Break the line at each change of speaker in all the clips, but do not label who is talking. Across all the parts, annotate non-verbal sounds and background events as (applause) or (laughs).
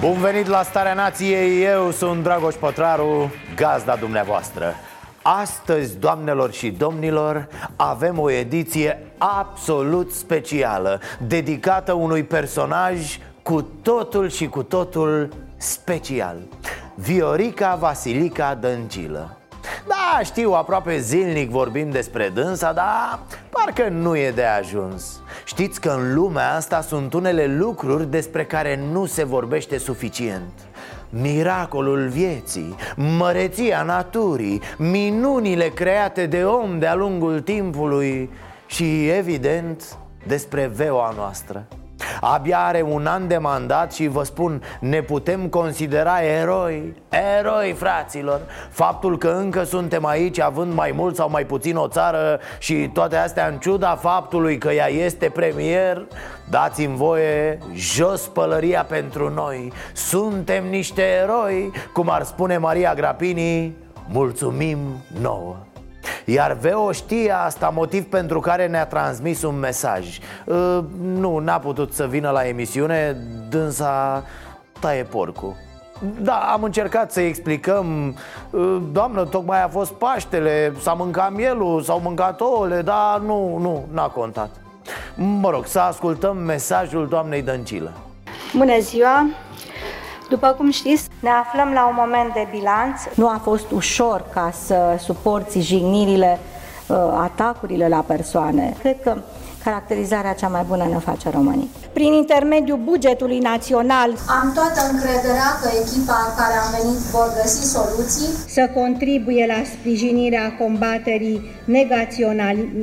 Bun venit la Starea Nației, eu sunt Dragoș Pătraru, gazda dumneavoastră. Astăzi, doamnelor și domnilor, avem o ediție absolut specială Dedicată unui personaj cu totul și cu totul special. Viorica Vasilica Dăncilă da, știu, aproape zilnic vorbim despre dânsa, dar parcă nu e de ajuns. Știți că în lumea asta sunt unele lucruri despre care nu se vorbește suficient. Miracolul vieții, măreția naturii, minunile create de om de-a lungul timpului Și, evident, despre veoa noastră Abia are un an de mandat și vă spun, ne putem considera eroi. Eroi, fraților. Faptul că încă suntem aici având mai mult sau mai puțin o țară Și toate astea în ciuda faptului că ea este premier Dați-mi voie, jos pălăria pentru noi. Suntem niște eroi, cum ar spune Maria Grapini Mulțumim nouă iar Veo știe asta, motiv pentru care ne-a transmis un mesaj. Uh, Nu, n-a putut să vină la emisiune, dânsa taie porcul. Da, am încercat să explicăm uh, Doamnă, tocmai a fost Paștele S-a mâncat mielul, s-au mâncat ouăle Dar nu, nu, n-a contat. Mă rog, să ascultăm mesajul doamnei Dăncilă.
Bună ziua! După cum știți, ne aflăm la un moment de bilanț. Nu a fost ușor ca să suporți jignirile, uh, atacurile la persoane. Cred că caracterizarea cea mai bună ne face românii. Prin intermediul bugetului național
am toată încrederea că echipa care a venit vor găsi soluții
să contribuie la sprijinirea combaterii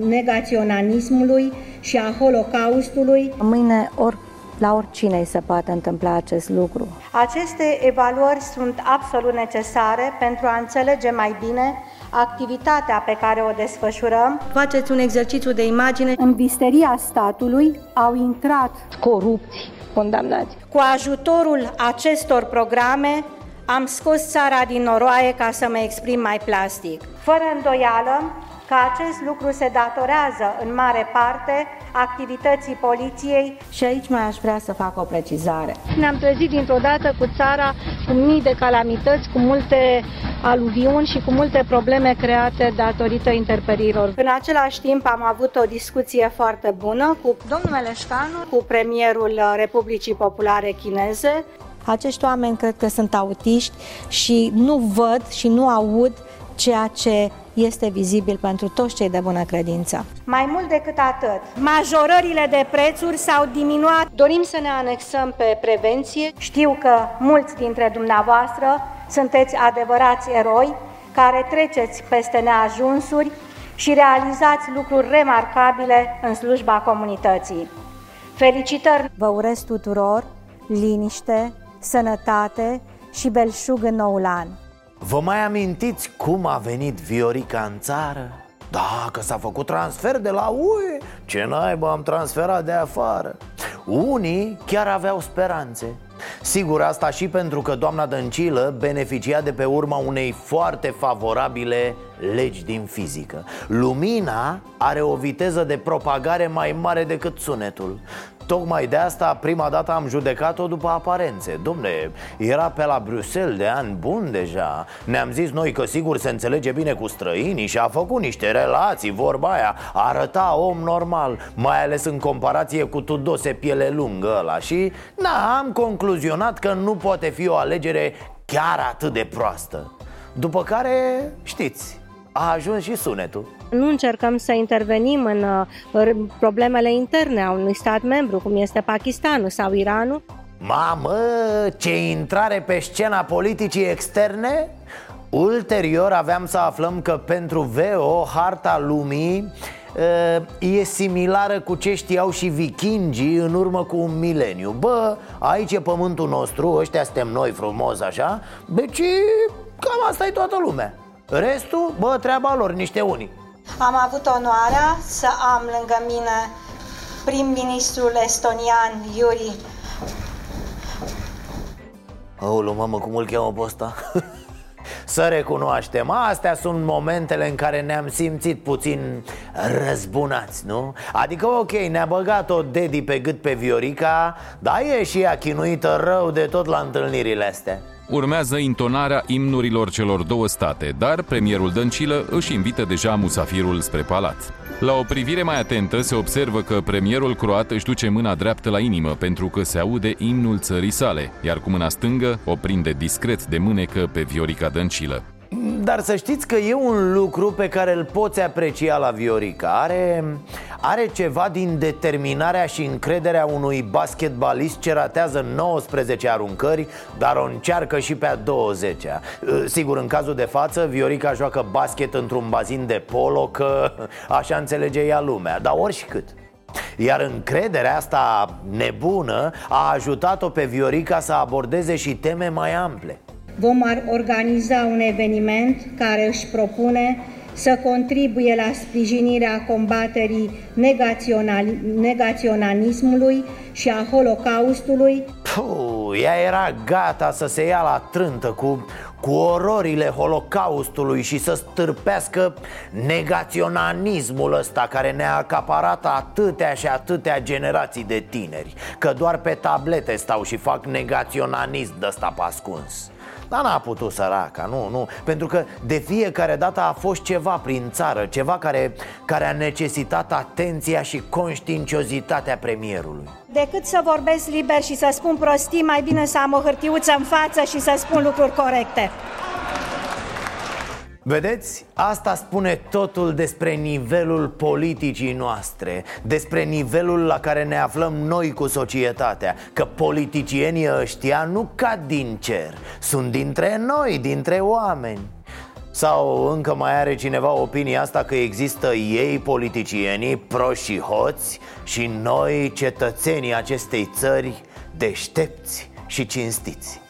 negaționalismului și a holocaustului. Mâine ori la oricine îi se poate întâmpla acest lucru. Aceste evaluări sunt absolut necesare pentru a înțelege mai bine activitatea pe care o desfășurăm. Faceți un exercițiu de imagine. În visteria statului au intrat corupți, condamnați. Cu ajutorul acestor programe am scos țara din noroaie ca să mă exprim mai plastic. Fără îndoială, că acest lucru se datorează în mare parte activității poliției. Și aici mai aș vrea să fac o precizare. Ne-am trezit dintr-o dată cu țara cu mii de calamități, cu multe aluviuni și cu multe probleme create datorită interperilor. În același timp am avut o discuție foarte bună cu domnul Meleșcanu, cu premierul Republicii Populare Chineze. Acești oameni cred că sunt autiști și nu văd și nu aud ceea ce este vizibil pentru toți cei de bună credință. Mai mult decât atât, majorările de prețuri s-au diminuat. Dorim să ne anexăm pe prevenție. Știu că mulți dintre dumneavoastră sunteți adevărați eroi care treceți peste neajunsuri și realizați lucruri remarcabile în slujba comunității. Felicitări! Vă urez tuturor liniște, sănătate și belșug în noul an!
Vă mai amintiți cum a venit Viorica în țară? Da, că s-a făcut transfer de la UE. Ce naiba am transferat de afară. Unii chiar aveau speranțe. Sigur, asta și pentru că doamna Dăncilă beneficia de pe urma unei foarte favorabile legi din fizică. Lumina are o viteză de propagare mai mare decât sunetul Tocmai de asta prima dată am judecat-o după aparențe. Domne, era pe la Bruxelles de ani bun deja. Ne-am zis noi că sigur se înțelege bine cu străinii Și a făcut niște relații, vorba aia. Arăta om normal Mai ales în comparație cu Tudose piele lungă ăla. Și na, am concluzionat că nu poate fi o alegere chiar atât de proastă. După care, știți, a ajuns și sunetul
nu încercăm să intervenim în uh, problemele interne a unui stat membru, cum este Pakistanul sau Iranul.
Mamă, ce intrare pe scena politicii externe? Ulterior aveam să aflăm că pentru VO harta lumii e similară cu ce știau și vikingii în urmă cu un mileniu Bă, aici e pământul nostru, ăștia suntem noi frumos așa Deci cam asta e toată lumea Restul, bă, treaba lor, niște unii
Am avut onoarea să am lângă mine prim-ministrul estonian Yuri
Aoleu, mamă, cum îl cheamă pe ăsta? (laughs) Să recunoaștem, astea sunt momentele în care ne-am simțit puțin răzbunați, nu? Adică ok, ne-a băgat-o Dedi pe gât pe Viorica Dar e și ea chinuită rău de tot la întâlnirile astea
Urmează intonarea imnurilor celor două state, dar premierul Dăncilă își invită deja musafirul spre palat. La o privire mai atentă se observă că premierul croat își duce mâna dreaptă la inimă pentru că se aude imnul țării sale, iar cu mâna stângă o prinde discret de mânecă pe Viorica Dăncilă.
Dar să știți că e un lucru pe care îl poți aprecia la Viorica. Are, are ceva din determinarea și încrederea unui basketbalist ce ratează 19 aruncări Dar o încearcă și pe a 20-a Sigur, în cazul de față, Viorica joacă basket într-un bazin de polo Că așa înțelege ea lumea. Dar oricât iar încrederea asta nebună a ajutat-o pe Viorica să abordeze și teme mai ample
vom organiza un eveniment care își propune să contribuie la sprijinirea combaterii negaționalismului și a Holocaustului.
Puh, ea era gata să se ia la trântă cu, cu ororile Holocaustului și să stârpească negaționalismul ăsta care ne-a acaparat atâtea și atâtea generații de tineri Că doar pe tablete stau și fac negaționalism de ăsta pe ascuns dar n-a putut săraca, nu, nu. Pentru că de fiecare dată a fost ceva prin țară Ceva care, care a necesitat atenția și conștiinciozitatea premierului.
Decât să vorbesc liber și să spun prostii Mai bine să am o hârtiuță în față și să spun lucruri corecte
Vedeți? Asta spune totul despre nivelul politicii noastre Despre nivelul la care ne aflăm noi cu societatea Că politicienii ăștia nu cad din cer Sunt dintre noi, dintre oameni sau încă mai are cineva opinia asta că există ei, politicienii, proști și hoți Și noi, cetățenii acestei țări, deștepți și cinstiți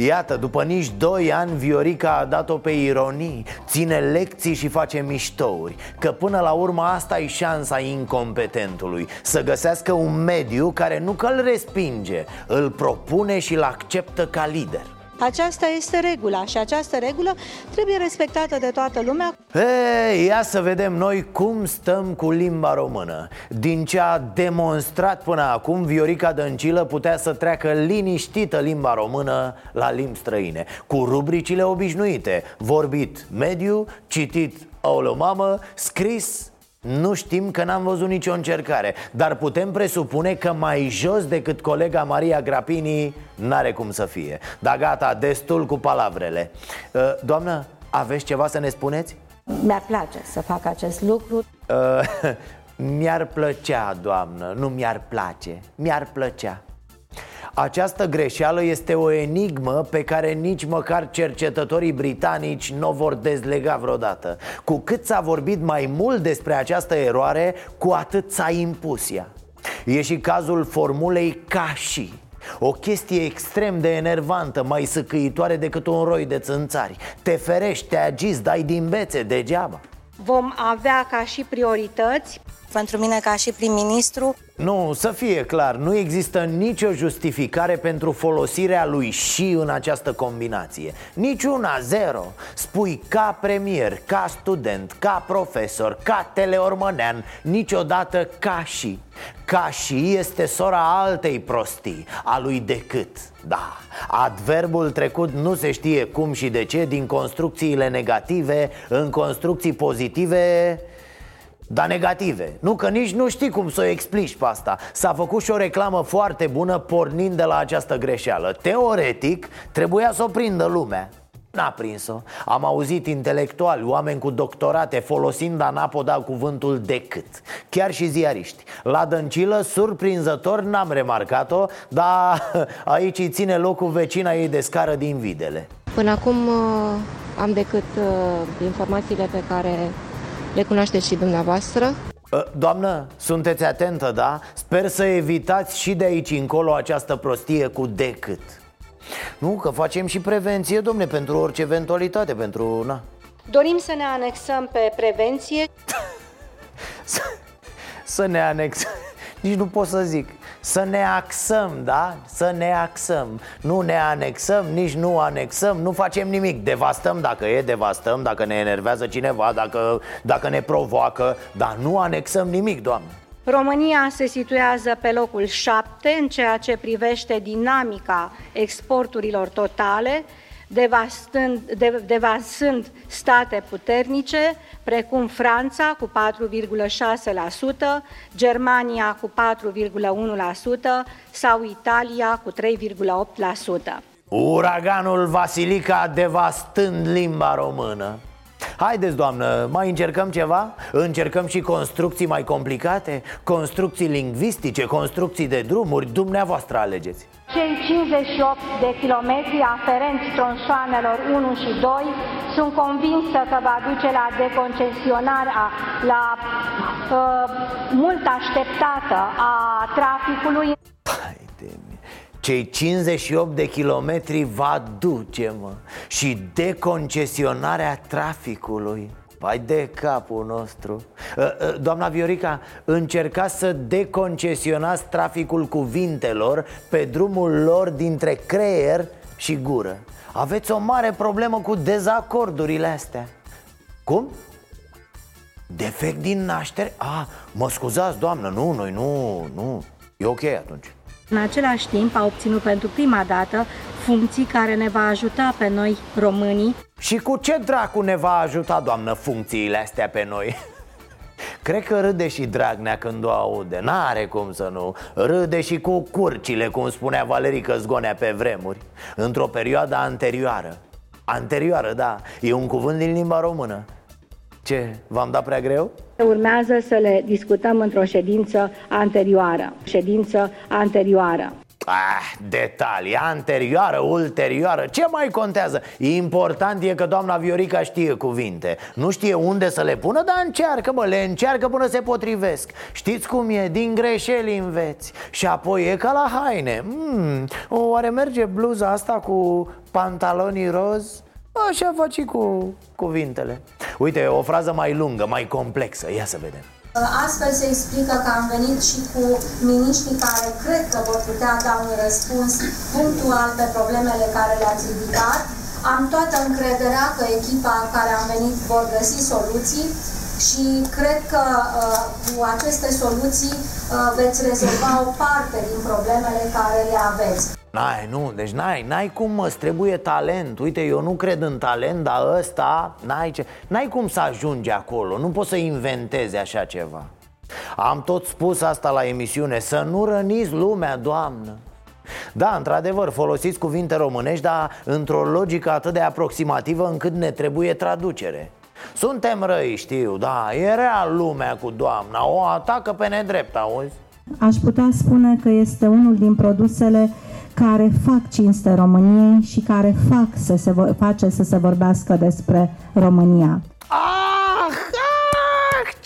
Iată, după nici doi ani, Viorica a dat-o pe ironii Ține lecții și face miștouri Că până la urmă asta e șansa incompetentului Să găsească un mediu care nu că îl respinge Îl propune și îl acceptă ca lider
aceasta este regula și această regulă trebuie respectată de toată lumea.
Ei, ia să vedem noi cum stăm cu limba română Din ce a demonstrat până acum, Viorica Dăncilă putea să treacă liniștită limba română la limbi străine Cu rubricile obișnuite Vorbit mediu, citit aoleu mamă, scris nu știm că n-am văzut nicio încercare Dar putem presupune că mai jos decât colega Maria Grapini N-are cum să fie. Dar gata, destul cu palavrele. Uh, Doamnă, aveți ceva să ne spuneți?
Mi-ar place să fac acest lucru.
Uh, (laughs) Mi-ar plăcea, doamnă, nu mi-ar place Mi-ar plăcea această greșeală este o enigmă pe care nici măcar cercetătorii britanici nu o vor dezlega vreodată. Cu cât s-a vorbit mai mult despre această eroare, cu atât s-a impus ea. E și cazul formulei ca și o chestie extrem de enervantă, mai săcăitoare decât un roi de țânțari. Te ferești, te agizi, dai din bețe degeaba.
Vom avea ca și priorități
pentru mine ca și prim-ministru
Nu, să fie clar, nu există nicio justificare pentru folosirea lui și în această combinație. Niciuna, zero. Spui ca premier, ca student, ca profesor, ca teleormănean Niciodată ca și. Ca și este sora altei prostii, a lui decât. Da, adverbul trecut nu se știe cum și de ce Din construcțiile negative în construcții pozitive dar negative. Nu că nici nu știi cum să o explici pe asta. S-a făcut și o reclamă foarte bună pornind de la această greșeală. Teoretic, trebuia să o prindă lumea. N-a prins-o. Am auzit intelectuali, oameni cu doctorate folosind anapoda cuvântul decât. Chiar și ziariști. La dăncilă, surprinzător, n-am remarcat-o Dar (laughs) aici îi ține locul vecina ei de scară din Videle.
Până acum uh, am decât uh, informațiile pe care le cunoașteți și dumneavoastră.
Uh, doamnă, sunteți atentă, da? Sper să evitați și de aici încolo această prostie cu decât Nu, că facem și prevenție, domne, pentru orice eventualitate, pentru... Na.
Dorim să ne anexăm pe prevenție
să, (laughs) să ne anexăm (laughs) Nici nu pot să zic să ne axăm, da? Să ne axăm. Nu ne anexăm, nici nu anexăm Nu facem nimic, devastăm dacă e, devastăm Dacă ne enervează cineva, dacă, dacă ne provoacă Dar nu anexăm nimic, doamne.
România se situează pe locul 7 în ceea ce privește dinamica exporturilor totale devastând, de, devastând state puternice, precum Franța cu 4,6%, Germania cu 4,1% sau Italia cu 3,8%.
Uraganul Vasilica devastând limba română Haideți, doamnă, mai încercăm ceva? Încercăm și construcții mai complicate? Construcții lingvistice, construcții de drumuri? Dumneavoastră alegeți
cei 58 de kilometri aferenți tronsoanelor 1 și 2 sunt convinsă că va duce la deconcesionarea, la uh, mult așteptată a traficului.
Cei 58 de kilometri va duce, mă Și deconcesionarea traficului. Pai de capul nostru. Ă, ă, Doamna Viorica, încercați să deconcesionați traficul cuvintelor Pe drumul lor dintre creier și gură. Aveți o mare problemă cu dezacordurile astea. Cum? Defect din naștere? Ah, mă scuzați, doamnă, nu, noi nu, nu. E ok atunci
în același timp a obținut pentru prima dată funcții care ne va ajuta pe noi românii.
Și cu ce dracu ne va ajuta, doamnă, funcțiile astea pe noi? Cred că râde și Dragnea când o aude N-are cum să nu Râde și cu curcile, cum spunea Valerică Zgonea pe vremuri Într-o perioadă anterioară Anterioară, da, e un cuvânt din limba română ce, v-am dat prea greu?
Urmează să le discutăm într-o ședință anterioară. Ședință anterioară.
Ah, detalii, anterioară, ulterioară, ce mai contează? Important e că doamna Viorica știe cuvinte Nu știe unde să le pună, dar încearcă, bă, le încearcă până se potrivesc Știți cum e? Din greșeli înveți Și apoi e ca la haine mm, Oare merge bluza asta cu pantalonii roz? Așa faci și cu cuvintele Uite, o frază mai lungă, mai complexă Ia să vedem
Astfel se explică că am venit și cu miniștrii care cred că vor putea da un răspuns punctual pe problemele care le-ați ridicat. Am toată încrederea că echipa care am venit vor găsi soluții și cred că uh, cu aceste soluții uh, veți rezolva o parte din problemele care le aveți.
N-ai, nu, deci n-ai, n-ai cum mă, trebuie talent. Uite, eu nu cred în talent, dar ăsta, n-ai ce. N-ai cum să ajungi acolo, nu poți să inventezi așa ceva. Am tot spus asta la emisiune, să nu răniți lumea, doamnă. Da, într-adevăr, folosiți cuvinte românești, dar într-o logică atât de aproximativă încât ne trebuie traducere. Suntem răi, știu, da, e real lumea cu doamna, o atacă pe nedrept, auzi?
Aș putea spune că este unul din produsele care fac cinste României și care fac să se face să se vorbească despre România.
Ah, ah,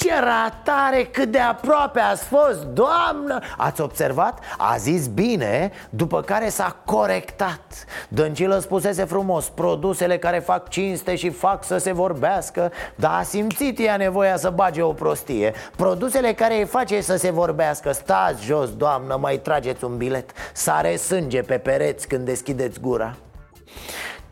ce ratare, cât de aproape ați fost, doamnă! Ați observat? A zis bine, după care s-a corectat. Dăncilă spusese frumos, produsele care fac cinste și fac să se vorbească. Dar a simțit ea nevoia să bage o prostie. Produsele care îi face să se vorbească. Stați jos, doamnă, mai trageți un bilet. Sare sânge pe pereți când deschideți gura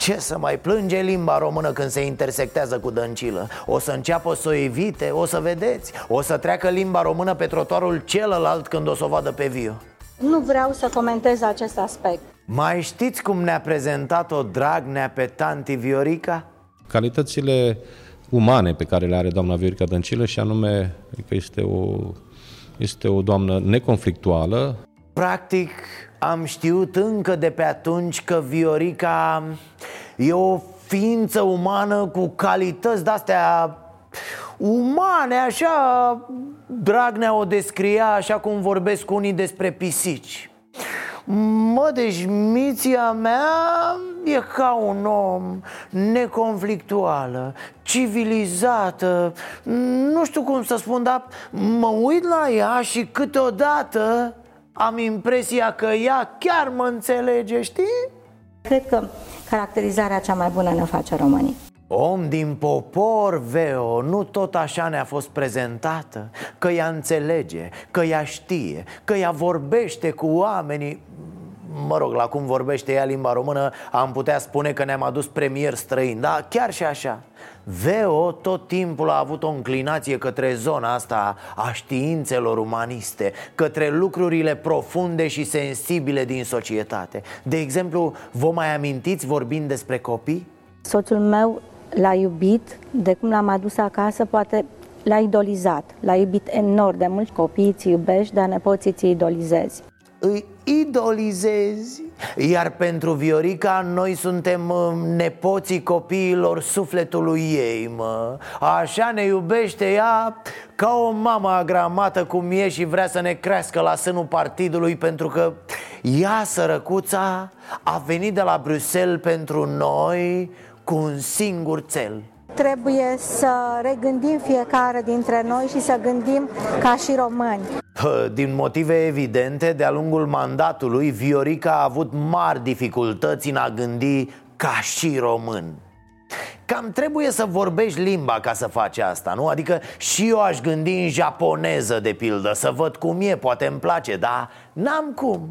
ce să mai plânge limba română când se intersectează cu dăncilă? O să înceapă să o evite, o să vedeți O să treacă limba română pe trotuarul celălalt când o să o vadă pe viu
Nu vreau să comentez acest aspect
Mai știți cum ne-a prezentat-o Dragnea pe tanti Viorica?
Calitățile umane pe care le are doamna Viorica Dăncilă și anume că este o, este o doamnă neconflictuală
Practic, am știut încă de pe atunci că Viorica e o ființă umană cu calități de-astea umane, așa Dragnea o descria așa cum vorbesc unii despre pisici. Mă, deci miția mea e ca un om neconflictuală, civilizată Nu știu cum să spun, dar mă uit la ea și câteodată am impresia că ea chiar mă înțelege, știi?
Cred că caracterizarea cea mai bună ne face românii.
Om din popor, Veo, nu tot așa ne-a fost prezentată Că ea înțelege, că ea știe, că ea vorbește cu oamenii Mă rog, la cum vorbește ea limba română Am putea spune că ne-am adus premier străin Da, chiar și așa Veo tot timpul a avut o înclinație către zona asta a științelor umaniste Către lucrurile profunde și sensibile din societate De exemplu, vă mai amintiți vorbind despre copii?
Soțul meu l-a iubit, de cum l-am adus acasă, poate l-a idolizat. L-a iubit enorm de mult, copiii ți iubești, dar nepoții ți idolizezi.
Îi idolizezi Iar pentru Viorica noi suntem uh, nepoții copiilor sufletului ei, mă. Așa ne iubește ea ca o mamă agramată cum e și vrea să ne crească la sânul partidului Pentru că ea, sărăcuța, a venit de la Bruxelles pentru noi cu un singur cel
Trebuie să regândim fiecare dintre noi și să gândim ca și români.
Din motive evidente, de-a lungul mandatului, Viorica a avut mari dificultăți în a gândi ca și român. Cam trebuie să vorbești limba ca să faci asta, nu? Adică și eu aș gândi în japoneză, de pildă, să văd cum e, poate îmi place, dar n-am cum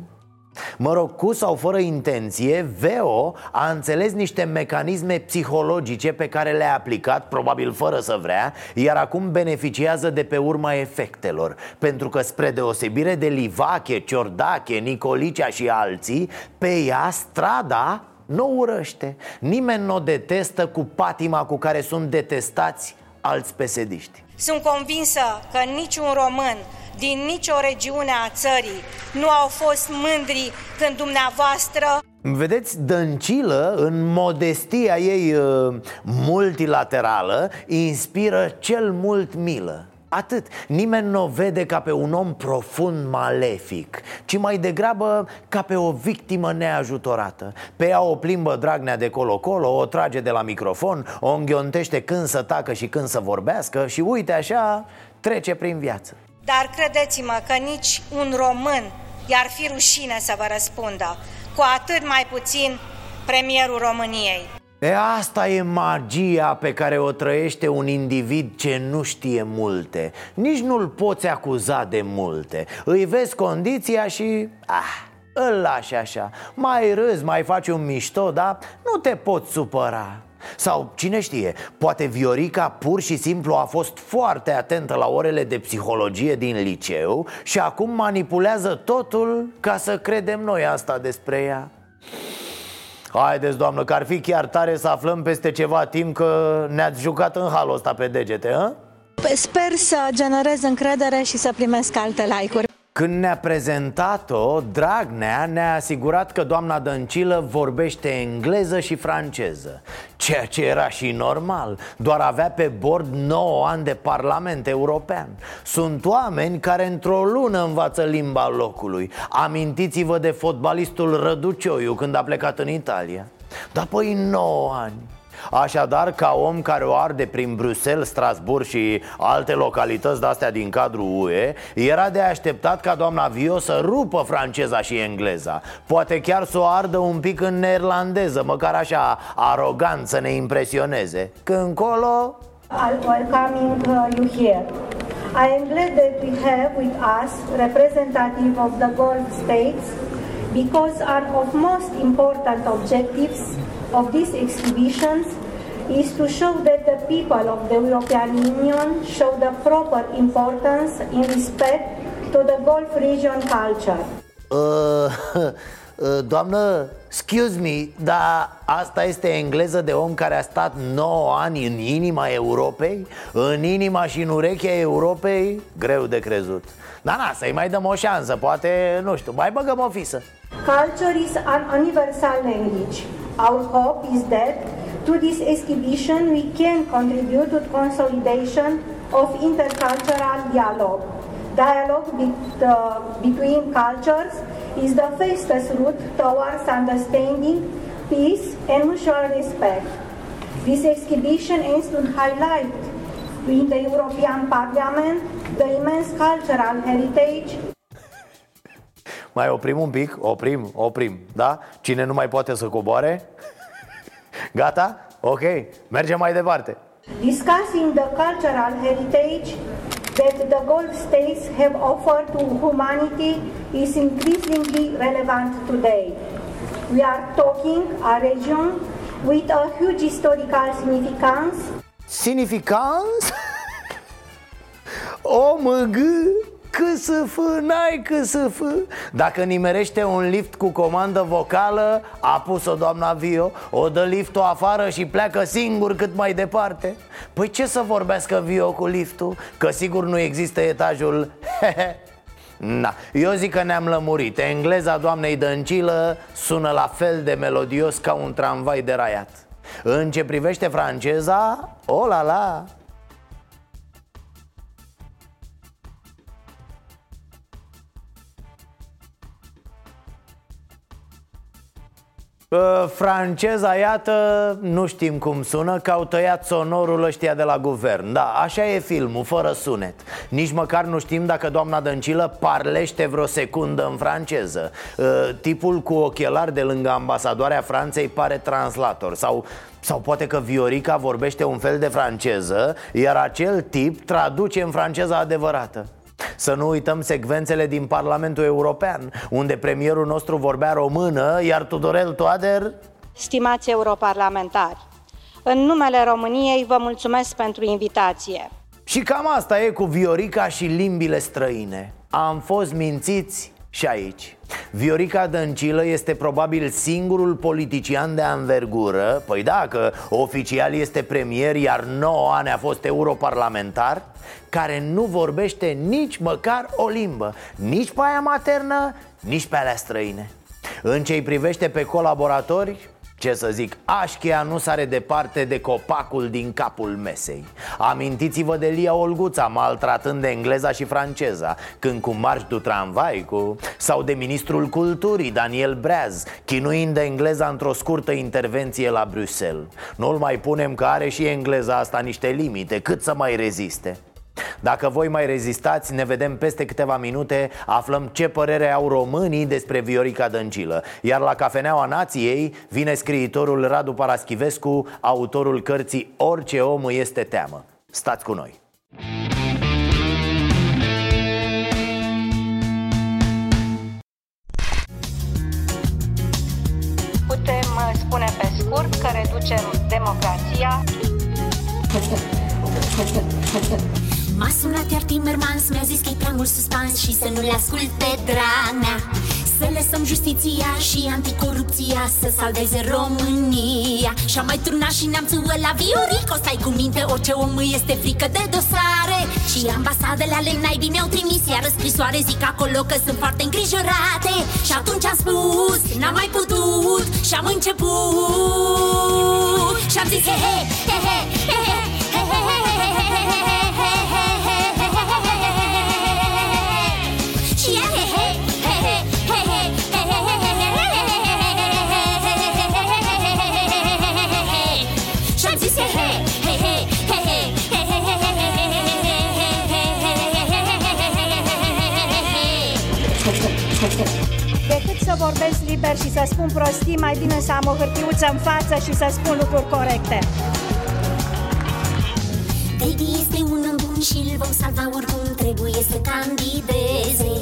Mă rog, cu sau fără intenție, Veo a înțeles niște mecanisme psihologice pe care le-a aplicat, probabil fără să vrea, iar acum beneficiază de pe urma efectelor. Pentru că, spre deosebire de Livache, Ciordache, Nicolicea și alții, pe ea strada nu urăște. Nimeni nu o detestă cu patima cu care sunt detestați alți pesediști.
Sunt convinsă că niciun român din nicio regiune a țării nu au fost mândri când dumneavoastră
Vedeți, Dăncilă, în modestia ei uh, multilaterală, inspiră cel mult milă Atât, nimeni nu o vede ca pe un om profund malefic Ci mai degrabă ca pe o victimă neajutorată. Pe ea o plimbă Dragnea de colo-colo, o trage de la microfon O înghiontește când să tacă și când să vorbească Și uite așa, trece prin viață.
Dar credeți-mă că nici un român i-ar fi rușine să vă răspundă, cu atât mai puțin premierul României.
E asta e magia pe care o trăiește un individ ce nu știe multe. Nici nu-l poți acuza de multe. Îi vezi condiția și... Ah, îl lași așa. Mai râzi, mai faci un mișto, dar nu te poți supăra. Sau cine știe, poate Viorica pur și simplu a fost foarte atentă la orele de psihologie din liceu Și acum manipulează totul ca să credem noi asta despre ea Haideți, doamnă, că ar fi chiar tare să aflăm peste ceva timp că ne-ați jucat în halul ăsta pe degete, hă?
Sper să generez încredere și să primesc alte like-uri
când ne-a prezentat-o, Dragnea ne-a asigurat că doamna Dăncilă vorbește engleză și franceză Ceea ce era și normal Doar avea pe bord 9 ani de Parlament European. Sunt oameni care într-o lună învață limba locului. Amintiți-vă de fotbalistul Răducioiu când a plecat în Italia. Dar păi 9 ani Așadar, ca om care o arde prin Bruxelles, Strasbourg și alte localități de-astea din cadrul UE Era de așteptat ca doamna Vio să rupă franceza și engleza. Poate chiar să o ardă un pic în neerlandeză, măcar așa arogant să ne impresioneze. Când colo...
I'll welcoming uh, you here. I am glad that we have with us representative of the Gulf states because our of most important objectives of these exhibitions is to show that the people of the European Union show the proper importance in respect to the Gulf region culture.
Uh, (laughs) uh, doamnă, excuse me, dar asta este engleză de om care a stat 9 ani în inima Europei? În inima și în urechea Europei? Greu de crezut Da, na, să-i mai dăm o șansă, poate, nu știu, mai băgăm o fisă
Culture is an universal language Our hope is that through this exhibition we can contribute to consolidation of intercultural dialogue, dialogue uh, between cultures is the fastest route towards understanding, peace, and mutual respect. This exhibition aims to highlight in the European Parliament the immense cultural heritage
Mai oprim un pic, oprim, oprim, da? Cine nu mai poate să coboare? Gata? Ok, mergem mai departe
Discussing the cultural heritage that the Gulf states have offered to humanity is increasingly relevant today. We are talking a region with a huge historical significance.
Significance? (laughs) O mg CSF, n-ai CSF Dacă nimerește un lift cu comandă vocală A pus-o doamna Vio O dă liftul afară și pleacă singur cât mai departe. Păi ce să vorbească Vio cu liftul? Că sigur nu există etajul. (laughs) Na, eu zic că ne-am lămurit. Engleza doamnei Dăncilă sună la fel de melodios ca un tramvai deraiat În ce privește franceza, o la la Franceza, iată, nu știm cum sună Că au tăiat sonorul ăștia de la guvern. Da, așa e filmul, fără sunet. Nici măcar nu știm dacă doamna Dăncilă parlește vreo secundă în franceză. Tipul cu ochelari de lângă ambasadoarea Franței pare translator. Sau sau poate că Viorica vorbește un fel de franceză Iar acel tip traduce în franceza adevărată să nu uităm secvențele din Parlamentul European Unde premierul nostru vorbea română Iar Tudorel Toader...
Stimați europarlamentari, în numele României vă mulțumesc pentru invitație.
Și cam asta e cu Viorica și limbile străine Am fost mințiți și aici. Viorica Dăncilă este probabil singurul politician de anvergură Păi da, că oficial este premier, iar 9 ani a fost europarlamentar Care nu vorbește nici măcar o limbă. Nici pe aia maternă, nici pe alea străine. În ce privește pe colaboratori, ce să zic, Așchea nu sare departe de copacul din capul mesei Amintiți-vă de Lia Olguța maltratând de engleza și franceza Când cu marș du tramvai cu... Sau de ministrul culturii, Daniel Breaz Chinuind de engleza într-o scurtă intervenție la Bruxelles Nu-l mai punem că are și engleza asta niște limite Cât să mai reziste? Dacă voi mai rezistați, ne vedem peste câteva minute Aflăm ce părere au românii despre Viorica Dăncilă Iar la Cafeneaua Nației vine scriitorul Radu Paraschivescu Autorul cărții Orice om este teamă Stați cu noi!
Putem spune pe scurt că reducem democrația
M-a sunat iar Timmermans Mi-a zis că e prea mult suspans Și să nu le ascult pe Dranea Să lăsăm justiția și anticorupția Să salveze România. Și-am mai turnat și neamțul la Viorico Stai cu minte, orice om este frică de dosare. Și ambasadele ale naibii mi-au trimis Iar scrisoare zic acolo că sunt foarte îngrijorate. Și atunci am spus, n-am mai putut Și am început. Și am zis he he he he he he he
vorbesc liber și să spun prostii, mai bine să am o hârtiuță în față și să spun lucruri corecte.
Baby este un om bun și îl vom salva oricum trebuie să candideze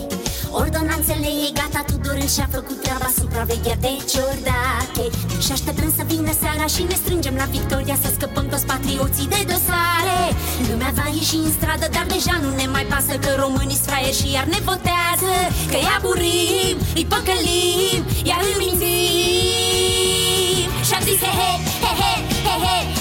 Ordonanțele e gata, Tudor și-a făcut treaba supravegheat de ciordache și așteptăm să vină seara și ne strângem la Victoria Să scăpăm toți patrioții de dosare Lumea va ieși în stradă, dar deja nu ne mai pasă Că românii fraieri și iar ne votează Că îi aburim, îi păcălim, iar îi mințim Și-am zis he he, he he, he he,
hey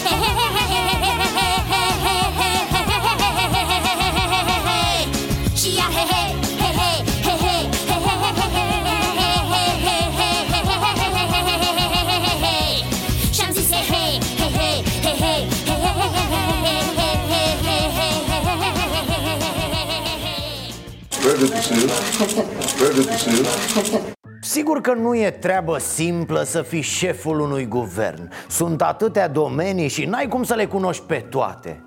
see you.
Sigur că nu e treabă simplă să fii șeful unui guvern. Sunt atâtea domenii și n-ai cum să le cunoști pe toate.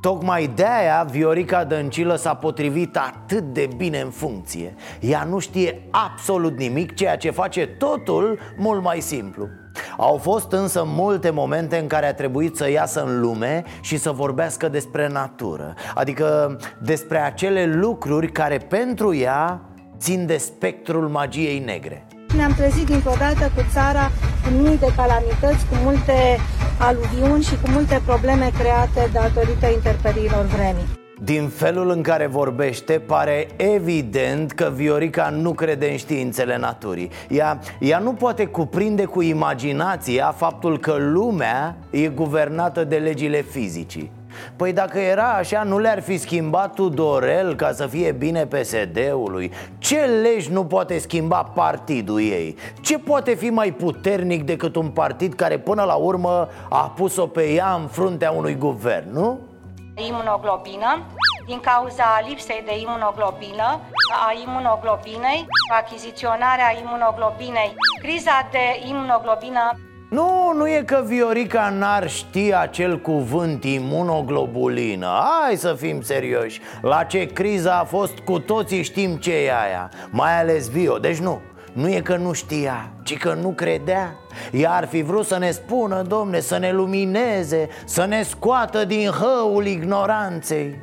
Tocmai de aia Viorica Dăncilă s-a potrivit atât de bine în funcție. Ea nu știe absolut nimic, ceea ce face totul mult mai simplu au fost însă multe momente în care a trebuit să iasă în lume și să vorbească despre natură Adică despre acele lucruri care pentru ea țin de spectrul magiei negre
ne-am trezit dintr-o dată cu țara cu mii de calamități, cu multe aluviuni și cu multe probleme create datorită interperiilor vremii.
Din felul în care vorbește, pare evident că Viorica nu crede în științele naturii ea, ea nu poate cuprinde cu imaginația faptul că lumea e guvernată de legile fizicii Păi dacă era așa, nu le-ar fi schimbat Tudorel ca să fie bine PSD-ului? Ce legi nu poate schimba partidul ei? Ce poate fi mai puternic decât un partid care până la urmă a pus-o pe ea în fruntea unui guvern, nu?
Imunoglobină, din cauza lipsei de imunoglobină, a imunoglobinei, achiziționarea imunoglobinei, criza de imunoglobină
nu, nu e că Viorica n-ar ști acel cuvânt imunoglobulină. Hai să fim serioși. La ce criza a fost cu toții știm ce e aia. Mai ales Vio, deci nu nu e că nu știa, ci că nu credea Ea ar fi vrut să ne spună, domne, să ne lumineze Să ne scoată din hăul ignoranței.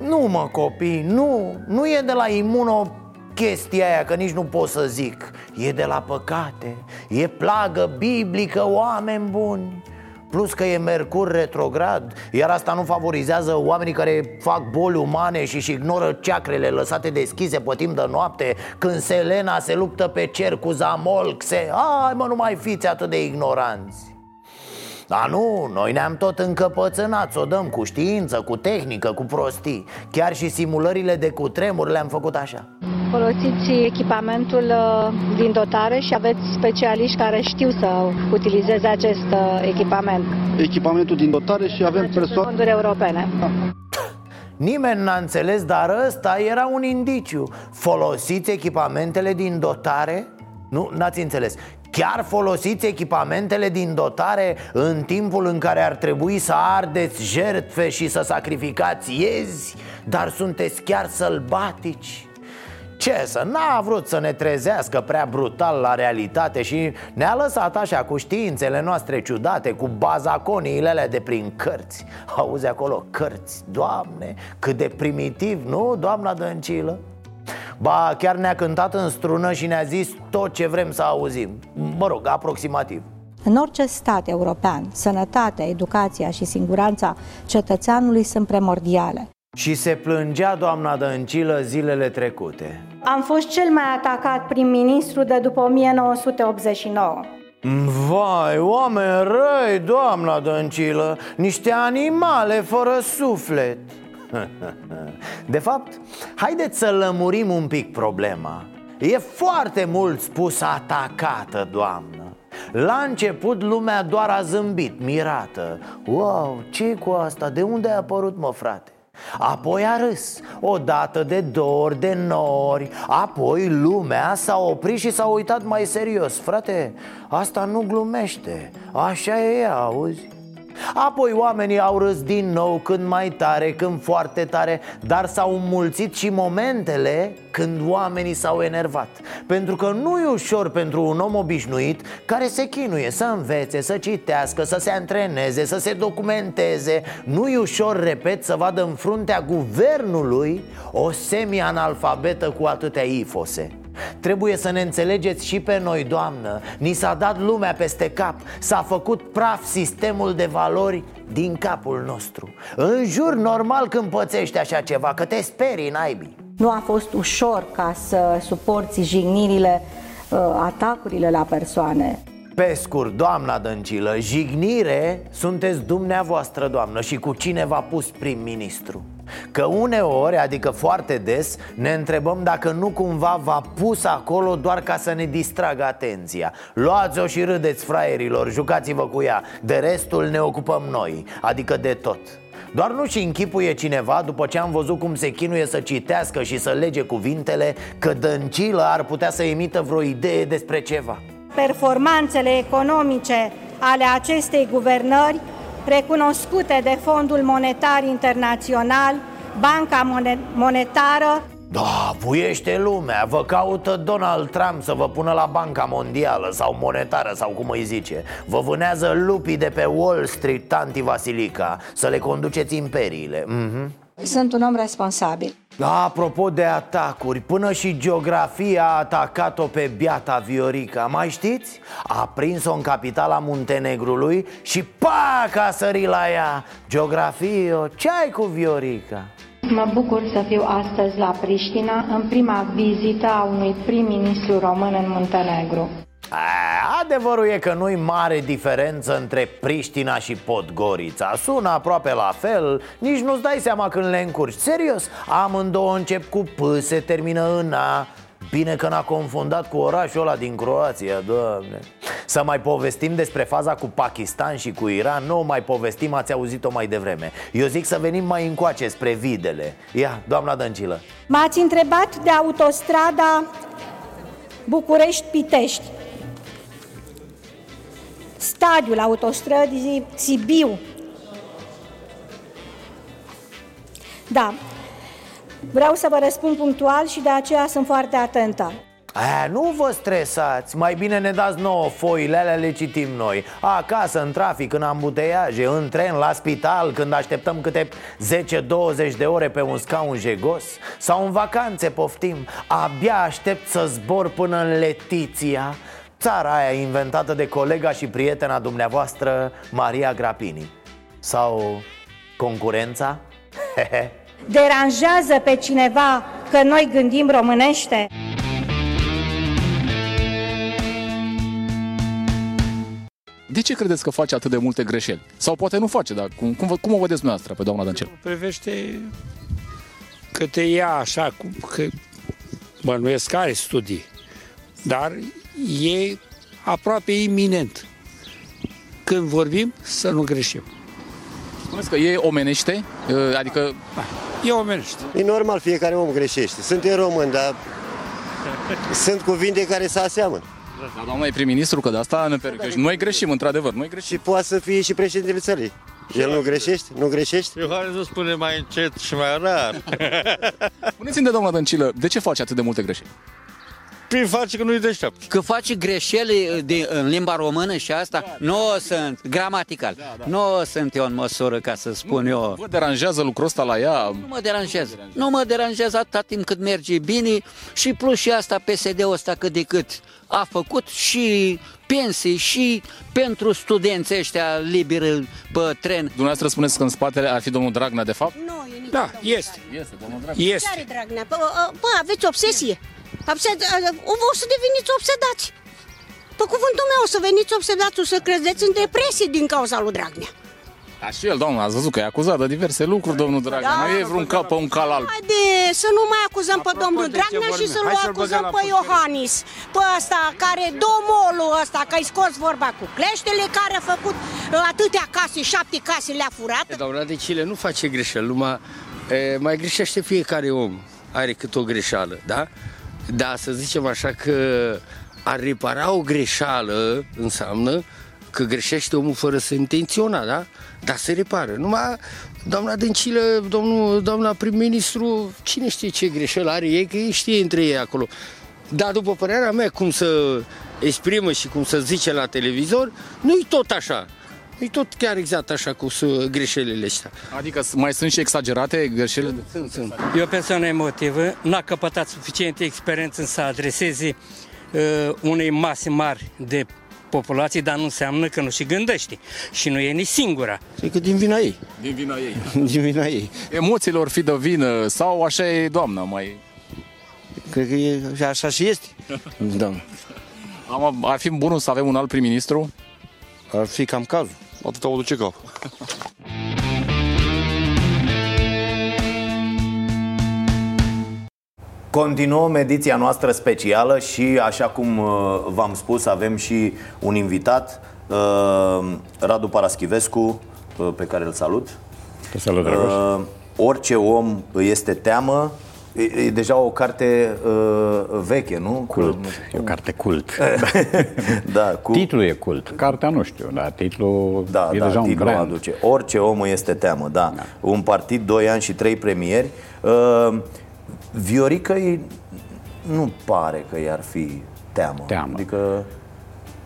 Nu mă copii, nu, nu e de la imuno chestia aia, că nici nu pot să zic. E de la păcate, e plagă biblică, oameni buni Plus că e Mercur retrograd Iar asta nu favorizează oamenii care fac boli umane și își ignoră ceacrele lăsate deschise pe timp de noapte Când Selena se luptă pe cer cu Zamolc se... Ai mă, nu mai fiți atât de ignoranți. Dar nu, noi ne-am tot încăpățânat să o dăm cu știință, cu tehnică, cu prostii. Chiar și simulările de cutremur le-am făcut așa
Folosiți echipamentul uh, din dotare și aveți specialiști care știu să utilizeze acest uh, echipament.
Echipamentul din dotare și avem persoane
Fonduri europene. Da.
Nimeni n-a înțeles, dar ăsta era un indiciu. Folosiți echipamentele din dotare? Nu, n-ați înțeles. Chiar folosiți echipamentele din dotare în timpul în care ar trebui să ardeți jertfe și să sacrificați iezi Dar sunteți chiar sălbatici ce să, n-a vrut să ne trezească prea brutal la realitate și ne-a lăsat așa cu științele noastre ciudate, cu bazaconiile alea de prin cărți Auzi acolo, cărți, doamne, cât de primitiv, nu, doamna Dăncilă? Ba, chiar ne-a cântat în strună și ne-a zis tot ce vrem să auzim Mă rog, aproximativ
în orice stat european, sănătatea, educația și siguranța cetățeanului sunt primordiale.
Și se plângea doamna Dăncilă zilele trecute.
Am fost cel mai atacat prim-ministru de după 1989
Vai, oameni răi, doamna Dăncilă Niște animale fără suflet. (laughs) De fapt, haideți să lămurim un pic problema. E foarte mult spus atacată, doamnă. La început lumea doar a zâmbit, mirată. Wow, ce cu asta? De unde a apărut, mă, frate? Apoi a râs, o dată de două ori, de nouă ori Apoi lumea s-a oprit și s-a uitat mai serios. Frate, asta nu glumește, așa e ea, auzi? Apoi oamenii au râs din nou când mai tare, când foarte tare Dar s-au înmulțit și momentele când oamenii s-au enervat. Pentru că nu e ușor pentru un om obișnuit care se chinuie să învețe, să citească, să se antreneze, să se documenteze. Nu e ușor, repet, să vadă în fruntea guvernului o semi-analfabetă cu atâtea ifose Trebuie să ne înțelegeți și pe noi, Doamnă. Ni s-a dat lumea peste cap. S-a făcut praf sistemul de valori din capul nostru. În jur normal când pățești așa ceva, că te sperii, naibii.
Nu a fost ușor ca să suporți jignirile, uh, atacurile la persoane.
Pe scurt, doamna Dăncilă, jignire sunteți dumneavoastră, doamnă, și cu cine v-a pus prim-ministru Că uneori, adică foarte des, ne întrebăm dacă nu cumva v-a pus acolo doar ca să ne distragă atenția. Luați-o și râdeți fraierilor, jucați-vă cu ea. De restul ne ocupăm noi, adică de tot. Doar nu și închipuie cineva, după ce am văzut cum se chinuie să citească și să lege cuvintele Că Dăncilă ar putea să emită vreo idee despre ceva.
Performanțele economice ale acestei guvernări, recunoscute de Fondul Monetar Internațional, Banca Monetară,
da, vuiește lumea, vă caută Donald Trump să vă pună la Banca Mondială sau Monetară sau cum îi zice. Vă vânează lupii de pe Wall Street, tanti Vasilica, să le conduceți imperiile. Mm-hmm.
Sunt un om responsabil
da, apropo de atacuri, până și geografia a atacat-o pe biata Viorica Mai știți? A prins-o în capitala Muntenegrului și pac a sărit la ea Geografie, ce ai cu Viorica?
Mă bucur să fiu astăzi la Priștina în prima vizită a unui prim-ministru român în Muntenegru.
A, adevărul e că nu-i mare diferență între Priștina și Podgorița. Sună aproape la fel, nici nu-ți dai seama când le încurci. Serios, amândouă încep cu P, se termină în A. Bine că n-a confundat cu orașul ăla din Croația, doamne. Să mai povestim despre faza cu Pakistan și cu Iran? Nu mai povestim, ați auzit-o mai devreme. Eu zic să venim mai încoace spre videle. Ia, doamna Dăncilă.
M-ați întrebat de autostrada București-Pitești Stadiul autostrăzii Sibiu. Da, Vreau să vă răspund punctual și de aceea sunt foarte atentă.
Aia, nu vă stresați, mai bine ne dați nouă foile alea le citim noi. Acasă, în trafic, în ambuteiaje, în tren, la spital Când așteptăm câte 10-20 de ore pe un scaun jegos Sau în vacanțe poftim. Abia aștept să zbor până în Letiția Țara aia inventată de colega și prietena dumneavoastră Maria Grapini Sau concurența? Hehe (laughs)
deranjează pe cineva că noi gândim românește?
De ce credeți că face atât de multe greșeli? Sau poate nu face, dar cum, cum, cum o vedeți dumneavoastră pe doamna Dăncel?
Privește că te ia așa, că bănuiesc care studii, dar e aproape iminent. Când vorbim, să nu greșim.
Spuneți că e omenește? Adică...
E omenește.
E normal, fiecare om greșește. Suntem români, dar (laughs) sunt cuvinte care se aseamănă.
Dar doamna e prim-ministru, că de asta ne permite. Și noi greșim, într-adevăr, noi greșim.
Și poate să fie și președintele țării. El nu greșește? Nu greșește?
Iohannis spune mai încet și mai rar. (laughs)
Spuneți-mi de doamna Dăncilă, de ce face atât de multe greșeli?
Prin face că nu-i deștept.
Că face greșeli de, în limba română și asta, da, da. nu sunt, gramatical, da, da. nu sunt eu în măsură ca să spun
nu,
eu.
Vă deranjează lucrul ăsta la ea?
Nu mă deranjează, nu mă deranjează atâta timp cât merge bine și plus și asta PSD-ul ăsta cât de cât a făcut și pensii și pentru studenții ăștia liberi pe tren.
Dumneavoastră spuneți că în spatele ar fi domnul Dragnea, de fapt?
Nu, da, este.
Este, domnul Dragnea.
Este.
Care Dragnea? Bă, bă, aveți obsesie. Obsed... O să deveniți obsedați. Pe cuvântul meu o să veniți obsedați, o să credeți în depresie din cauza lui Dragnea.
Da, și el, domnul, ați văzut că e acuzat de diverse lucruri, domnul Dragnea. Da, nu e vreun cap pe un cal alb.
Haide, să nu mai acuzăm pe domnul Dragnea și să-l acuzăm pe Iohannis. Pe ăsta, care, domolul ăsta, că ai scos vorba cu cleștele, care a făcut atâtea case, șapte case le-a furat.
Doamna Decile nu face greșeli, numai e, mai greșește fiecare om. Are cât o greșeală, da? Da, să zicem așa că a repara o greșeală înseamnă că greșește omul fără să intenționa, da? Dar se repară. Numai doamna Dăncilă, domnul, doamna prim-ministru, cine știe ce greșeală are ei, că ei știe între ei acolo. Dar după părerea mea, cum să exprimă și cum să zice la televizor, nu-i tot așa. E tot chiar exact așa cu greșelile astea.
Adică mai sunt și exagerate greșelile?
Sunt, sunt. E o persoană emotivă, n-a căpătat suficientă experiență să adreseze uh, unei mase mari de populație, dar nu înseamnă că nu și gândește. Și nu e nici singura.
E că din vina ei.
Din vina ei. (laughs)
din vina ei.
Emoțiile or fi de vină sau așa e doamna mai...
Cred că e, așa și este. (laughs)
doamna. Am, ar fi bunul să avem un alt prim-ministru?
Ar fi cam cazul.
Atât o duce cap.
Continuăm ediția noastră specială și, așa cum uh, v-am spus, avem și un invitat, uh, Radu Paraschivescu, uh, pe care îl salut.
Salut, Dragoș.
Uh, orice om îi este teamă. E, e deja o carte uh, veche, nu?
Cult. E o carte cult. (laughs)
da, cu...
Titlul e cult. Cartea nu știu, dar titlul
Da,
e
da,
deja un
titlul
brand.
aduce. Orice om îi este teamă, da. da. Un partid, doi ani și trei premieri. Uh, Viorică îi- nu pare că i-ar fi teamă.
Teamă.
Adică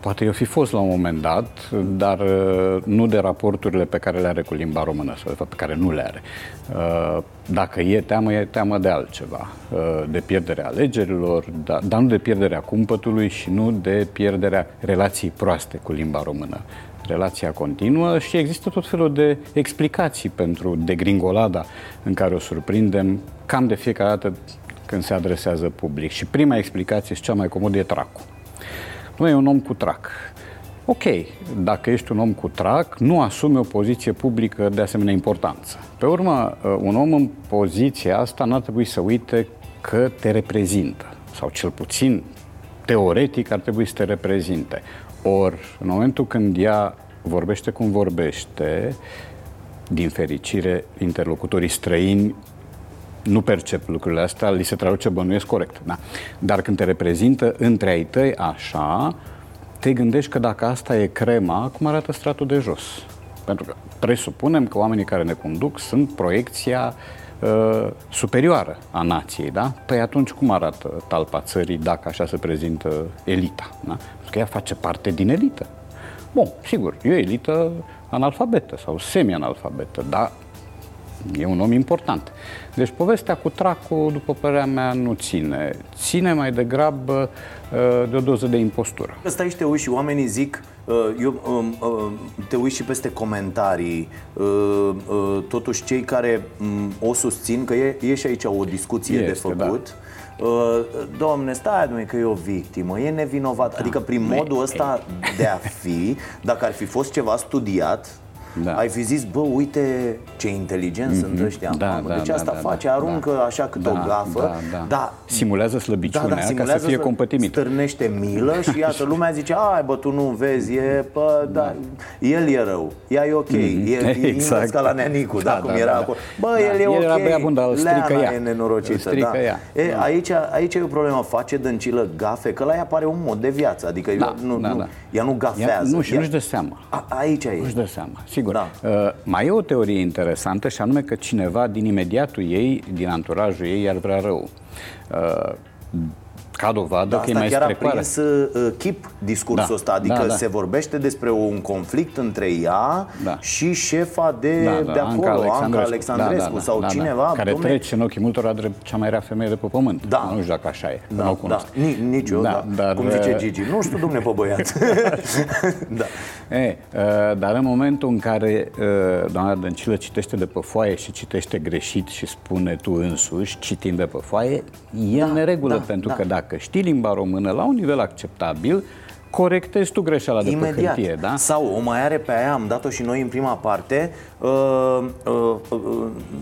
Poate eu fi fost la un moment dat, dar uh, nu de raporturile pe care le are cu limba română, sau de fapt pe care nu le are. Uh, Dacă e teamă, e teamă de altceva, uh, de pierderea alegerilor, da- dar nu de pierderea cumpătului și nu de pierderea relației proaste cu limba română. Relația continuă și există tot felul de explicații pentru degringolada în care o surprindem cam de fiecare dată când se adresează public. Și prima explicație și cea mai comodă e tracul. Nu e un om cu trac. Ok, dacă ești un om cu trac, nu asumi o poziție publică de asemenea importanță. Pe urmă, uh, un om în poziția asta n-ar trebui să uite că te reprezintă, sau cel puțin teoretic ar trebui să te reprezinte. Ori, în momentul când ea vorbește cum vorbește, din fericire, interlocutorii străini nu percep lucrurile astea, li se traduce bănuiesc corect. Da. Dar când te reprezintă între ai tăi așa, te gândești că dacă asta e crema, cum arată stratul de jos. Pentru că presupunem că oamenii care ne conduc sunt proiecția uh, superioară a nației, da? Păi atunci cum arată talpa țării dacă așa se prezintă elita, da? Pentru că ea face parte din elită. Bun, sigur, e o elită analfabetă sau semi-analfabetă, dar E un om important. Deci povestea cu tracul, după părerea mea, nu ține. Ține mai degrabă uh, de o doză de impostură.
Stai și te uiți și oamenii zic uh, eu, um, uh, te uiți și peste comentarii uh, uh, Totuși cei care um, o susțin Că e, e și aici o discuție
Este,
de făcut Uh, domne, stai domne, că e o victimă, e nevinovat Adică prin modul ăsta de a fi Dacă ar fi fost ceva studiat da. Ai fi zis, bă, uite ce inteligenți mm-hmm. sunt ăștia
Da,
mamă,
da,
Deci
da,
asta
da,
face,
da,
aruncă
da.
așa cât
Da,
o gafă
da, da.
da,
Simulează slăbiciunea ca să
simulează
fie
slă-
compătimit.
Stârnește milă și iată, lumea zice, ai bă, tu nu vezi, e, bă, da, el e rău, ea e ok,
Mhm.
e, e (laughs)
Exact.
invers ca la Neanicu, da,
Da,
cum
da,
era
da, da.
acolo. Bă,
Da,
el e
el
ok,
era băiat bun, dar îl strică
Leana
ea.
e nenorocită,
Îl strică
da.
ea.
E,
Da.
aici, aici e o problemă, face dâncilă gafe, că la ea pare un mod de viață, adică
Da,
eu, nu,
da,
nu,
da.
ea nu gafează.
Ea, nu, și
ea,
nu-și dă seama.
A, aici e.
Nu-și dă seama, sigur. Da. Uh, mai e o teorie interesantă și anume că cineva din imediatul ei, din anturajul ei, ar vrea rău. Uh, ca dovadă
Da,
că e
asta
mai
chiar a
strecoară.
prins uh, chip discursul
Da,
ăsta, adică
da, da.
se vorbește despre un conflict între ea
Da.
și șefa de,
Da, da,
de acolo, Anca Alexandrescu,
Alexandrescu, Da, da, da,
sau
da, da.
cineva.
Care
domne,
trece în ochii multora drept cea mai rea femeie de pe pământ. Da. Nu știu dacă așa e, că
Da,
nu o
da,
cunosc.
Ni- nici eu, da,
dar,
Cum zice
uh,
Gigi, nu știu, domne, pe băiat. (laughs) (laughs) da.
E, uh, dar în momentul în care uh, doamna Dăncilă citește de pe foaie și citește greșit și spune tu însuși, citind de pe foaie, e în neregulă,
da,
pentru
da.
că dacă știi limba română la un nivel acceptabil, corectezi tu greșeala de pe
Imediat.
hârtie, da?
Sau o mai are pe aia, am dat-o și noi în prima parte, uh, uh, uh,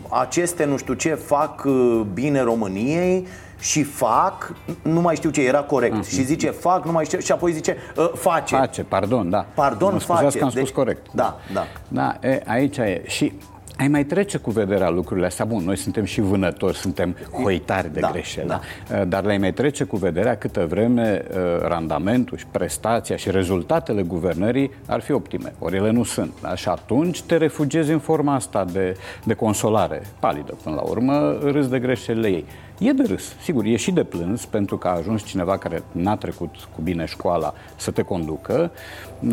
aceste nu știu ce fac uh, bine României și fac, nu mai știu ce, era corect. Și zice fac, nu mai știu, și apoi zice uh, face.
Face, pardon, da.
Pardon,
mă scuzați
face.
că am spus
Deci-
corect.
Da, da.
Da, e, aici e. Și ai mai trece cu vederea lucrurile astea. Bun, noi suntem și vânători, suntem hoitari de
Da,
greșeli,
da.
da. dar le-ai mai trece cu vederea câtă vreme uh, randamentul și prestația și rezultatele guvernării ar fi optime. Ori ele nu sunt. Da? Și atunci te refugiezi în forma asta de, de consolare, palidă până la urmă, râs de greșelile ei. E de râs, sigur, e și de plâns pentru că a ajuns cineva care n-a trecut cu bine școala să te conducă, uh,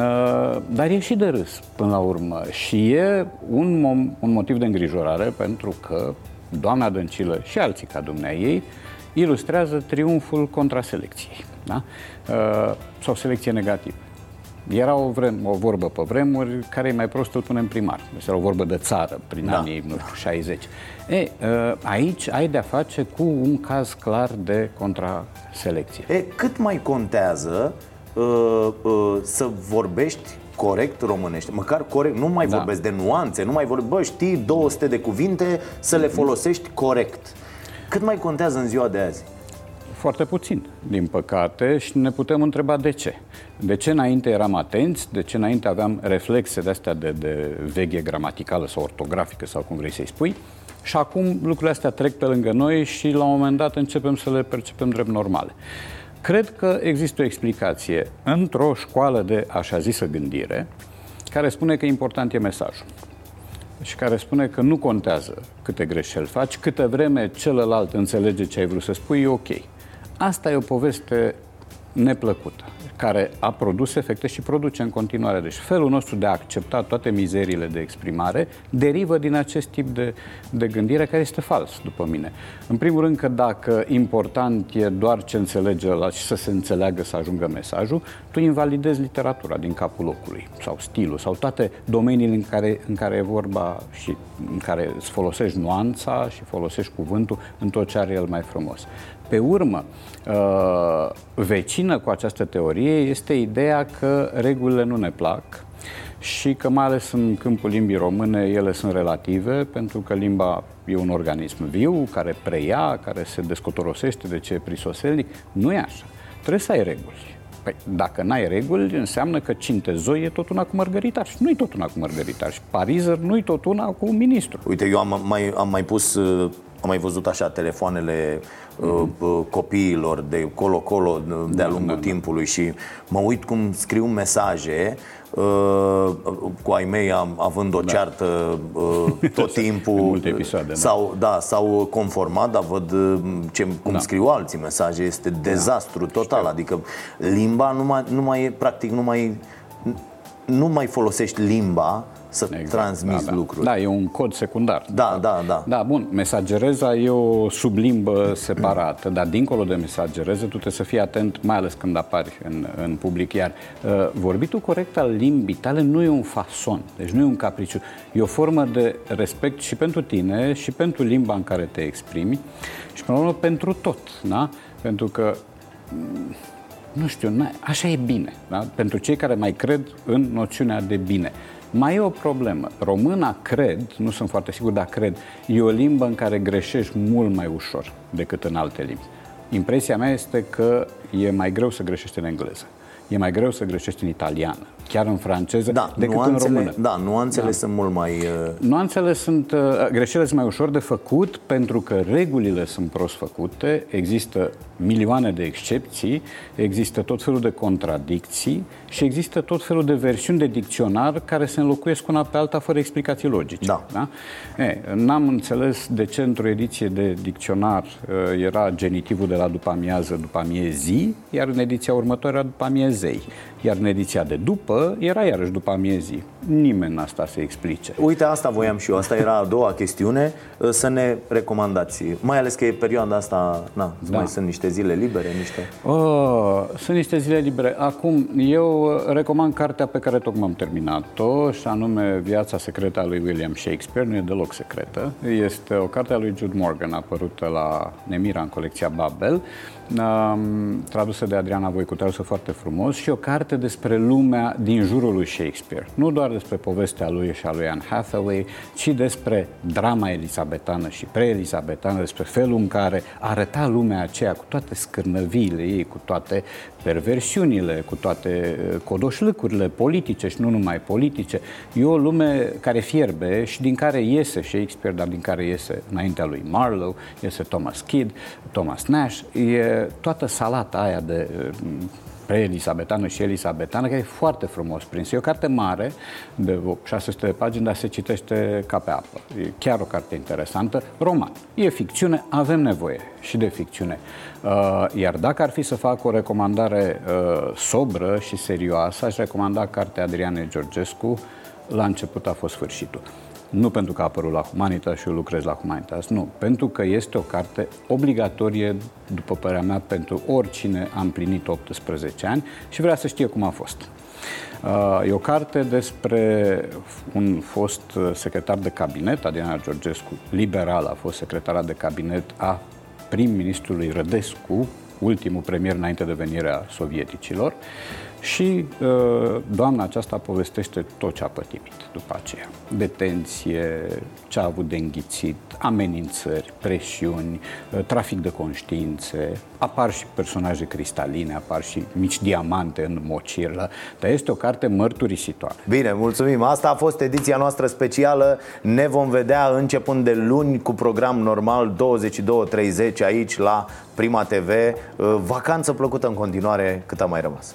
dar e și de râs până la urmă și e un, mom- un motiv de îngrijorare pentru că doamna Dăncilă și alții ca dumnea ei ilustrează triumful contra selecției, da? Uh, sau selecție negativă. Era o, vrem, o vorbă pe vremuri, care e mai prost îl punem primar. Deci era o vorbă de țară, prin
Da.
anii, nu știu, 60. E, uh, aici ai de-a face cu un caz clar de contraselecție.
E, cât mai contează uh, uh, să vorbești corect românește, măcar corect, nu mai
Da.
vorbesc de nuanțe, nu mai vorbești, bă, știi 200 de cuvinte, să le folosești corect. Cât mai contează în ziua de azi?
Foarte puțin, din păcate, și ne putem întreba de ce. De ce înainte eram atenți, de ce înainte aveam reflexe de astea de, de veche gramaticală sau ortografică sau cum vrei să-i spui, și acum lucrurile astea trec pe lângă noi și la un moment dat începem să le percepem drept normale. Cred că există o explicație într-o școală de așa zisă gândire care spune că important e mesajul și care spune că nu contează câte greșeli faci, câtă vreme celălalt înțelege ce ai vrut să spui, e ok. Asta e o poveste neplăcută care a produs efecte și produce în continuare. Deci felul nostru de a accepta toate mizerile de exprimare derivă din acest tip de, de gândire care este fals, după mine. În primul rând că dacă important e doar ce înțelege la și să se înțeleagă să ajungă mesajul, tu invalidezi literatura din capul locului sau stilul sau toate domeniile în care, în care e vorba și în care îți folosești nuanța și folosești cuvântul în tot ce are el mai frumos. Pe urmă, uh, vecină cu această teorie este ideea că regulile nu ne plac și că mai ales în câmpul limbii române ele sunt relative pentru că limba e un organism viu care preia, care se descotorosește de ce e prisoselic. Nu e așa. Trebuie să ai reguli. Păi, dacă n-ai reguli, înseamnă că Cintezoi e tot una cu Mărgăritar și nu-i tot una cu Mărgăritar și Parizer nu-i tot una cu ministru.
Uite, eu am mai, am mai pus, uh, am mai văzut așa telefoanele mm-hmm. copiilor de colo-colo de-a da, lungul da, da. timpului și mă uit cum scriu mesaje Uh, cu ai mei am, având o da. ceartă uh, tot (laughs) timpul
multe episoade,
sau, da. da, s-au conformat, dar văd ce, cum da. scriu alții mesaje, este dezastru da. total, Știu. adică limba nu mai, nu mai e, practic nu mai nu mai folosești limba să exact, transmiți
da, da.
lucruri.
Da, e un cod secundar.
Da, da, da.
Da, bun, mesagereza e o sublimbă separată, dar dincolo de mesagereză tu trebuie să fii atent, mai ales când apari în, în public. Iar uh, vorbitul corect al limbii tale nu e un fason, deci nu e un capriciu. E o formă de respect și pentru tine și pentru limba în care te exprimi și, până la urmă, pentru tot, da? Pentru că mm, nu știu, așa e bine. Da? Pentru cei care mai cred în noțiunea de bine. Mai e o problemă. Româna, cred, nu sunt foarte sigur, dar cred, e o limbă în care greșești mult mai ușor decât în alte limbi. Impresia mea este că e mai greu să greșești în engleză. E mai greu să greșești în italiană, chiar în franceză,
da,
decât
nuanțele,
în română.
Da, nuanțele da. sunt mult mai... Uh...
Nuanțele sunt, uh, greșelile sunt mai ușor de făcut pentru că regulile sunt prost făcute, există milioane de excepții, există tot felul de contradicții și există tot felul de versiuni de dicționar care se înlocuiesc una pe alta fără explicații logice.
Da.
da? E, n-am înțeles de ce într-o ediție de dicționar uh, era genitivul de la după amiază, după amiezii, iar în ediția următoare era după amiezei. Iar în ediția de după era iarăși după amiezii. Nimeni n-a stat să explice.
Uite, asta voiam și eu. Asta era a doua chestiune. Uh, să ne recomandați. Mai ales că e perioada asta, na, da. mai sunt niște zile libere, niște...
Oh, sunt niște zile libere. Acum, eu recomand cartea pe care tocmai am terminat-o, și anume Viața secretă a lui William Shakespeare. Nu e deloc secretă. Este o carte a lui Jude Morgan, apărută la Nemira în colecția Babel tradusă de Adriana Voicu, tradusă foarte frumos, și o carte despre lumea din jurul lui Shakespeare. Nu doar despre povestea lui și a lui Anne Hathaway, ci despre drama elisabetană și pre-elisabetană, despre felul în care arăta lumea aceea cu toate scârnăviile ei, cu toate perversiunile, cu toate uh, codoșlâcurile politice și nu numai politice. E o lume care fierbe și din care iese Shakespeare, dar din care iese înaintea lui Marlowe, iese Thomas Kidd, Thomas Nash. E toată salata aia de uh, pre-elisabetană și elisabetană, care e foarte frumos prins. E o carte mare, de 600 de pagini, dar se citește ca pe apă. E chiar o carte interesantă. Roman. E ficțiune, avem nevoie și de ficțiune. Uh, iar dacă ar fi să fac o recomandare uh, sobră și serioasă, aș recomanda cartea Adrianei Georgescu, La început a fost sfârșitul. Nu pentru că a apărut la Humanitas și eu lucrez la Humanitas, nu. Pentru că este o carte obligatorie, după părerea mea, pentru oricine a împlinit 18 ani și vrea să știe cum a fost. Uh, e o carte despre un fost secretar de cabinet, Adriana Georgescu, liberal, a fost secretara de cabinet a prim-ministrului Rădescu, ultimul premier înainte de venirea sovieticilor, Și uh, doamna aceasta povestește tot ce a pătimit după aceea. Detenție, ce a avut de înghițit, amenințări, presiuni, uh, trafic de conștiințe, apar și personaje cristaline, apar și mici diamante în mocirlă, dar este o carte mărturisitoare.
Bine, mulțumim. Asta a fost ediția noastră specială. Ne vom vedea începând de luni cu program normal 22.30 aici la Prima TV. Uh, vacanță plăcută în continuare cât a mai rămas.